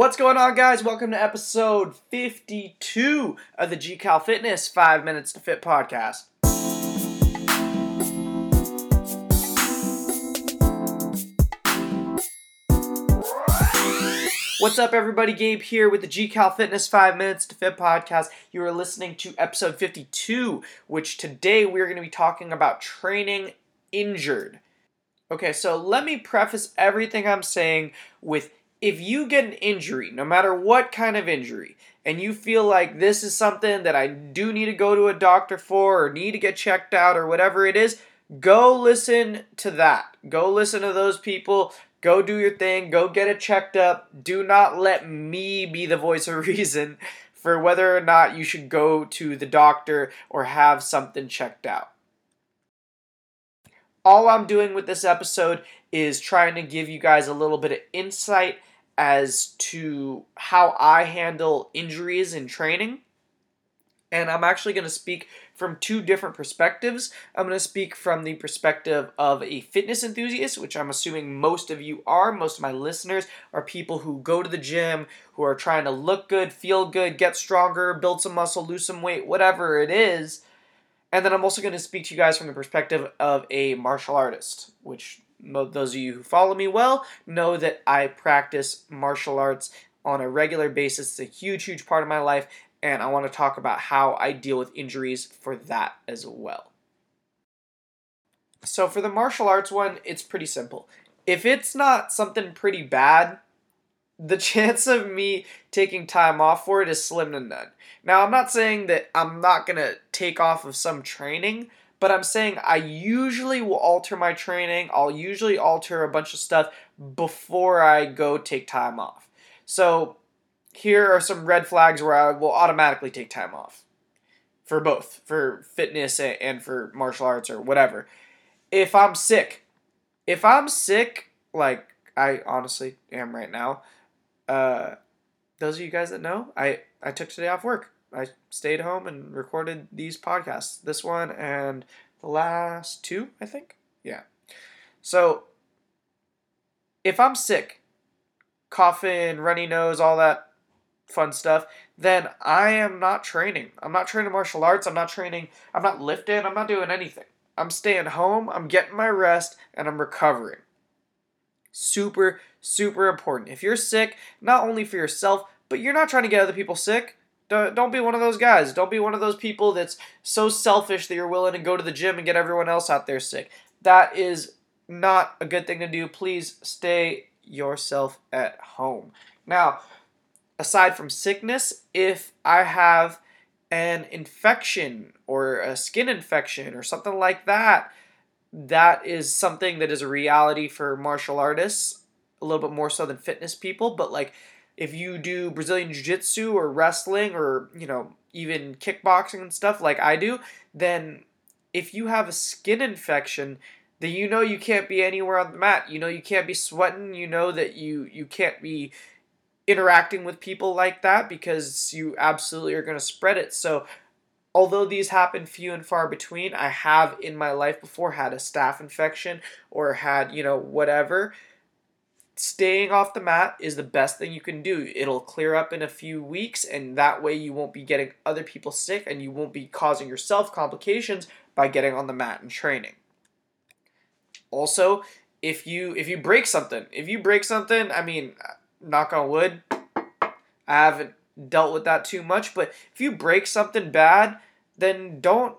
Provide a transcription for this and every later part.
What's going on, guys? Welcome to episode 52 of the GCal Fitness 5 Minutes to Fit podcast. What's up, everybody? Gabe here with the GCal Fitness 5 Minutes to Fit podcast. You are listening to episode 52, which today we're going to be talking about training injured. Okay, so let me preface everything I'm saying with if you get an injury, no matter what kind of injury, and you feel like this is something that I do need to go to a doctor for or need to get checked out or whatever it is, go listen to that. Go listen to those people. Go do your thing. Go get it checked up. Do not let me be the voice of reason for whether or not you should go to the doctor or have something checked out. All I'm doing with this episode is trying to give you guys a little bit of insight as to how I handle injuries in training. And I'm actually going to speak from two different perspectives. I'm going to speak from the perspective of a fitness enthusiast, which I'm assuming most of you are. Most of my listeners are people who go to the gym, who are trying to look good, feel good, get stronger, build some muscle, lose some weight, whatever it is. And then I'm also going to speak to you guys from the perspective of a martial artist, which those of you who follow me well know that I practice martial arts on a regular basis. It's a huge, huge part of my life, and I want to talk about how I deal with injuries for that as well. So, for the martial arts one, it's pretty simple. If it's not something pretty bad, the chance of me taking time off for it is slim to none. Now, I'm not saying that I'm not going to take off of some training, but I'm saying I usually will alter my training. I'll usually alter a bunch of stuff before I go take time off. So here are some red flags where I will automatically take time off for both, for fitness and for martial arts or whatever. If I'm sick, if I'm sick, like I honestly am right now, uh, those of you guys that know, I, I took today off work. I stayed home and recorded these podcasts. This one and the last two, I think. Yeah. So if I'm sick, coughing, runny nose, all that fun stuff, then I am not training. I'm not training martial arts. I'm not training. I'm not lifting. I'm not doing anything. I'm staying home. I'm getting my rest and I'm recovering. Super, super important. If you're sick, not only for yourself, but you're not trying to get other people sick, don't be one of those guys. Don't be one of those people that's so selfish that you're willing to go to the gym and get everyone else out there sick. That is not a good thing to do. Please stay yourself at home. Now, aside from sickness, if I have an infection or a skin infection or something like that, that is something that is a reality for martial artists, a little bit more so than fitness people, but like if you do Brazilian Jiu Jitsu or wrestling or, you know, even kickboxing and stuff like I do, then if you have a skin infection, then you know you can't be anywhere on the mat. You know you can't be sweating. You know that you, you can't be interacting with people like that because you absolutely are going to spread it. So, although these happen few and far between, I have in my life before had a staph infection or had, you know, whatever staying off the mat is the best thing you can do. It'll clear up in a few weeks, and that way you won't be getting other people sick and you won't be causing yourself complications by getting on the mat and training. Also, if you if you break something, if you break something, I mean, knock on wood, I haven't dealt with that too much, but if you break something bad, then don't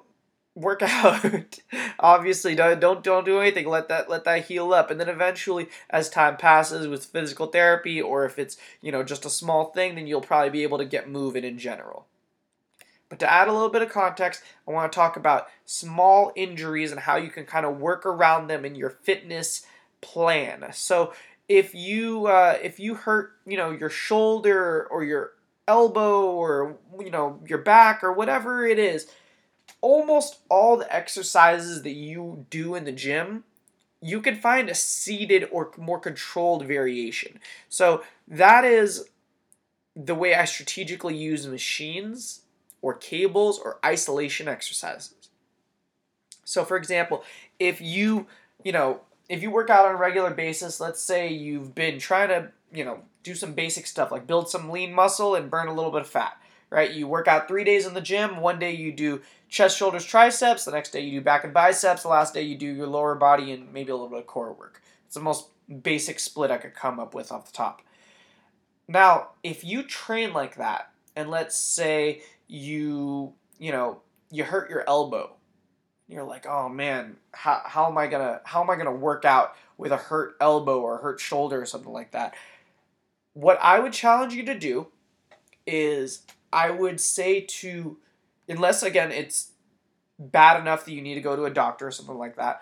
work out. Obviously, don't don't don't do anything. Let that let that heal up, and then eventually, as time passes with physical therapy, or if it's you know just a small thing, then you'll probably be able to get moving in general. But to add a little bit of context, I want to talk about small injuries and how you can kind of work around them in your fitness plan. So if you uh, if you hurt you know your shoulder or your elbow or you know your back or whatever it is almost all the exercises that you do in the gym, you can find a seated or more controlled variation. So that is the way I strategically use machines or cables or isolation exercises. So for example, if you, you know, if you work out on a regular basis, let's say you've been trying to, you know, do some basic stuff like build some lean muscle and burn a little bit of fat. Right? You work out three days in the gym. One day you do chest, shoulders, triceps. The next day you do back and biceps. The last day you do your lower body and maybe a little bit of core work. It's the most basic split I could come up with off the top. Now, if you train like that, and let's say you, you know, you hurt your elbow, you're like, oh man, how, how am I gonna how am I gonna work out with a hurt elbow or hurt shoulder or something like that? What I would challenge you to do is I would say to unless again it's bad enough that you need to go to a doctor or something like that,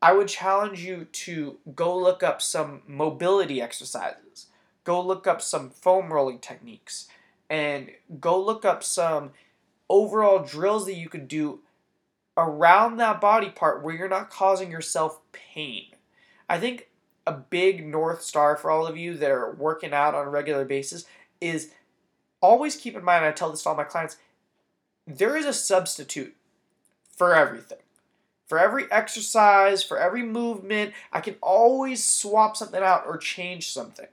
I would challenge you to go look up some mobility exercises. Go look up some foam rolling techniques and go look up some overall drills that you could do around that body part where you're not causing yourself pain. I think a big north star for all of you that are working out on a regular basis is always keep in mind, I tell this to all my clients, there is a substitute for everything. For every exercise, for every movement, I can always swap something out or change something.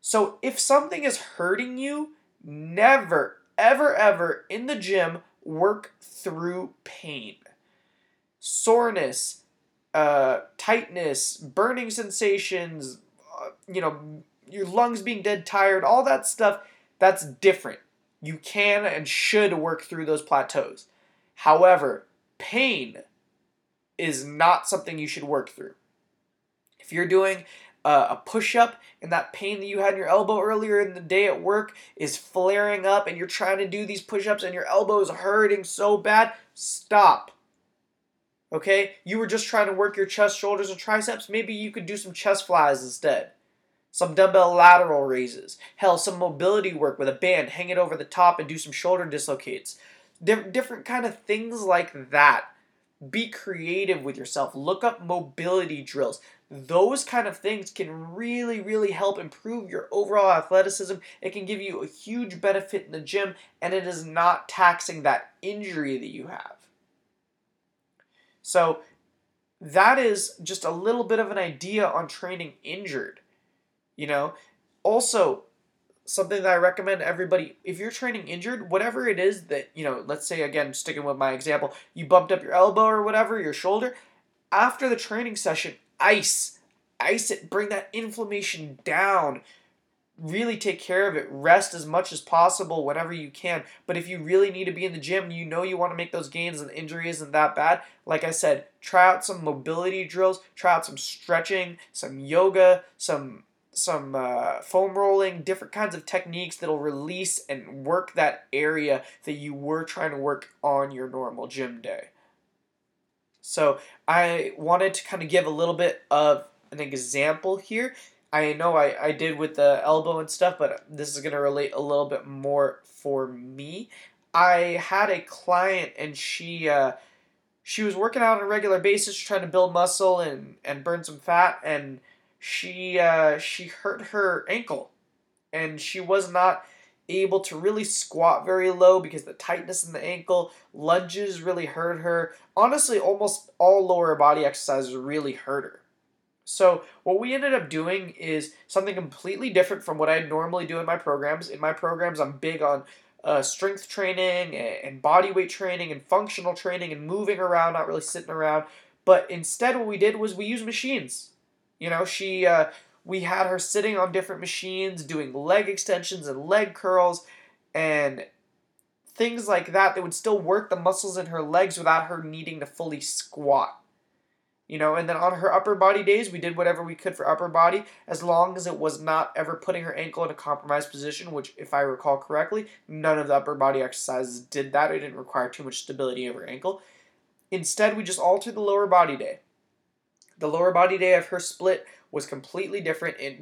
So if something is hurting you, never, ever, ever in the gym work through pain. Soreness, uh, tightness, burning sensations, uh, you know, your lungs being dead tired, all that stuff, that's different. You can and should work through those plateaus. However, pain is not something you should work through. If you're doing a push up and that pain that you had in your elbow earlier in the day at work is flaring up and you're trying to do these push ups and your elbow is hurting so bad, stop. Okay? You were just trying to work your chest, shoulders, and triceps. Maybe you could do some chest flies instead. Some dumbbell lateral raises. Hell, some mobility work with a band, hang it over the top and do some shoulder dislocates. different kind of things like that. Be creative with yourself. Look up mobility drills. Those kind of things can really, really help improve your overall athleticism. It can give you a huge benefit in the gym, and it is not taxing that injury that you have. So, that is just a little bit of an idea on training injured. You know, also something that I recommend everybody if you're training injured, whatever it is that, you know, let's say again, sticking with my example, you bumped up your elbow or whatever, your shoulder, after the training session, ice. Ice it, bring that inflammation down. Really take care of it. Rest as much as possible whenever you can. But if you really need to be in the gym, you know you want to make those gains and the injury isn't that bad. Like I said, try out some mobility drills, try out some stretching, some yoga, some some uh, foam rolling, different kinds of techniques that'll release and work that area that you were trying to work on your normal gym day. So I wanted to kind of give a little bit of an example here. I know I, I did with the elbow and stuff, but this is going to relate a little bit more for me. I had a client and she uh, she was working out on a regular basis trying to build muscle and, and burn some fat and she uh, she hurt her ankle, and she was not able to really squat very low because the tightness in the ankle. Lunges really hurt her. Honestly, almost all lower body exercises really hurt her. So what we ended up doing is something completely different from what I normally do in my programs. In my programs, I'm big on uh, strength training and body weight training and functional training and moving around, not really sitting around. But instead, what we did was we used machines. You know, she uh, we had her sitting on different machines doing leg extensions and leg curls and things like that that would still work the muscles in her legs without her needing to fully squat. You know, and then on her upper body days, we did whatever we could for upper body as long as it was not ever putting her ankle in a compromised position, which, if I recall correctly, none of the upper body exercises did that. It didn't require too much stability of her ankle. Instead, we just altered the lower body day. The lower body day of her split was completely different. It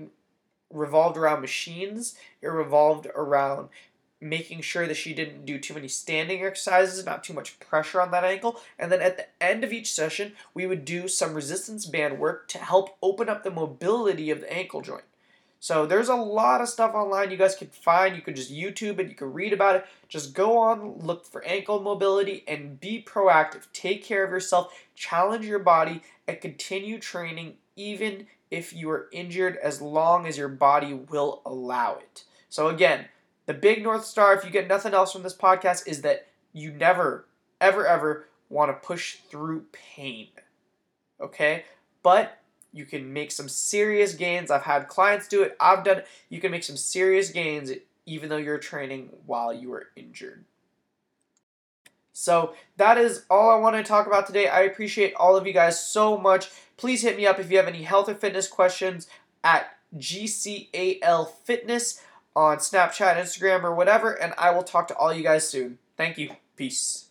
revolved around machines, it revolved around making sure that she didn't do too many standing exercises, not too much pressure on that ankle. And then at the end of each session, we would do some resistance band work to help open up the mobility of the ankle joint. So there's a lot of stuff online you guys can find. You can just YouTube it, you can read about it. Just go on, look for ankle mobility, and be proactive. Take care of yourself, challenge your body, and continue training even if you are injured as long as your body will allow it. So, again, the big North Star, if you get nothing else from this podcast, is that you never, ever, ever want to push through pain. Okay? But you can make some serious gains. I've had clients do it, I've done it. You can make some serious gains even though you're training while you are injured. So that is all I want to talk about today. I appreciate all of you guys so much. Please hit me up if you have any health or fitness questions at GCAL Fitness on Snapchat, Instagram, or whatever, and I will talk to all you guys soon. Thank you. Peace.